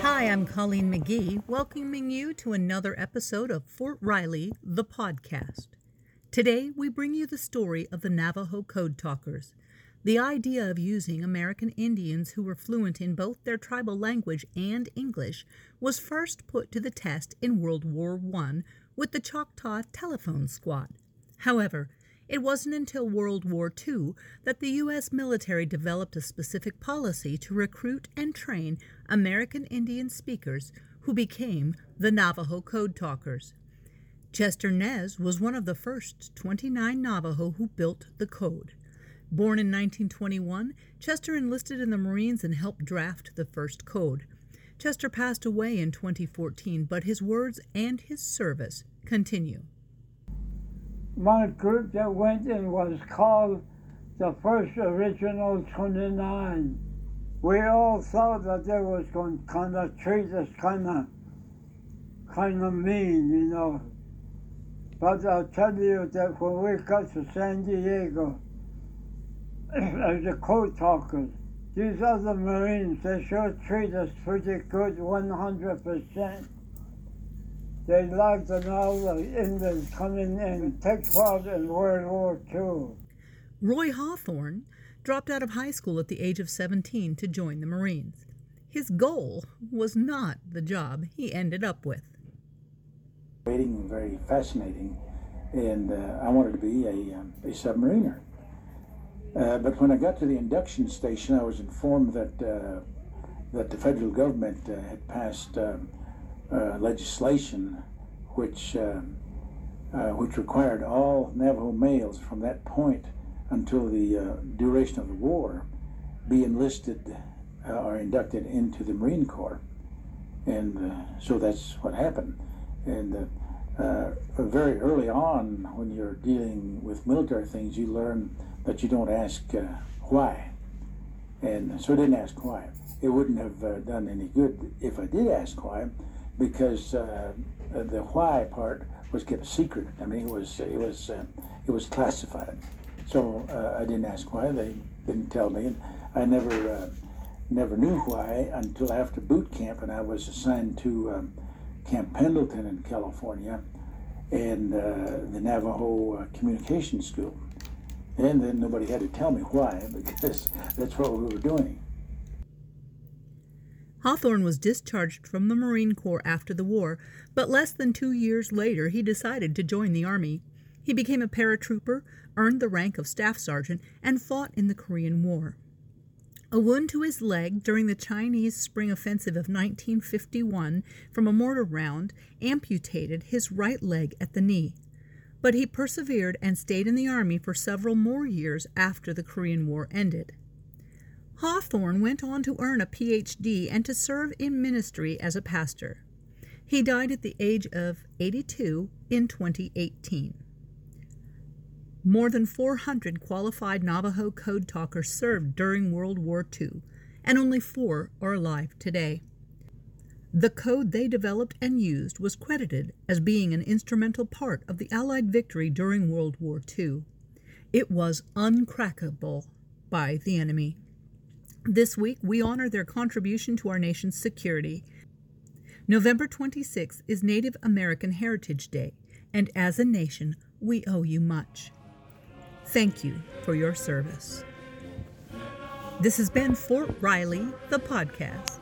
Hi, I'm Colleen McGee, welcoming you to another episode of Fort Riley, the podcast. Today, we bring you the story of the Navajo Code Talkers. The idea of using American Indians who were fluent in both their tribal language and English was first put to the test in World War I with the Choctaw Telephone Squad. However, it wasn't until World War II that the U.S. military developed a specific policy to recruit and train American Indian speakers who became the Navajo Code Talkers. Chester Nez was one of the first 29 Navajo who built the code. Born in 1921, Chester enlisted in the Marines and helped draft the first code. Chester passed away in 2014, but his words and his service continue my group that went in was called the first original 29. We all thought that they was going to kind of treat us kind of, kind of mean, you know. But I'll tell you that when we got to San Diego, as the code talkers, these other Marines, they sure treat us pretty good, 100%. They like to know the Indians coming in take part in World War II. Roy Hawthorne dropped out of high school at the age of 17 to join the Marines. His goal was not the job he ended up with. Waiting very fascinating, and uh, I wanted to be a, um, a submariner. Uh, but when I got to the induction station, I was informed that uh, that the federal government uh, had passed um, uh, legislation which uh, uh, which required all Navajo males from that point until the uh, duration of the war be enlisted uh, or inducted into the Marine Corps, and so that's what happened. And very early on, when you're dealing with military things, you learn that you don't ask why, and so I didn't ask why. It wouldn't have done any good if I did ask why because uh, the why part was kept secret. I mean, it was it was uh, it was classified. So uh, I didn't ask why. They didn't tell me, and I never uh, never knew why until after boot camp, and I was assigned to um, Camp Pendleton in California, and uh, the Navajo uh, Communication School. And then nobody had to tell me why because that's what we were doing. Hawthorne was discharged from the Marine Corps after the war, but less than two years later he decided to join the Army. He became a paratrooper, earned the rank of staff sergeant, and fought in the Korean War. A wound to his leg during the Chinese Spring Offensive of 1951 from a mortar round amputated his right leg at the knee. But he persevered and stayed in the Army for several more years after the Korean War ended. Hawthorne went on to earn a PhD and to serve in ministry as a pastor. He died at the age of 82 in 2018. More than 400 qualified Navajo code talkers served during World War II, and only four are alive today. The code they developed and used was credited as being an instrumental part of the Allied victory during World War II. It was uncrackable by the enemy. This week, we honor their contribution to our nation's security. November 26th is Native American Heritage Day, and as a nation, we owe you much. Thank you for your service. This has been Fort Riley, the podcast.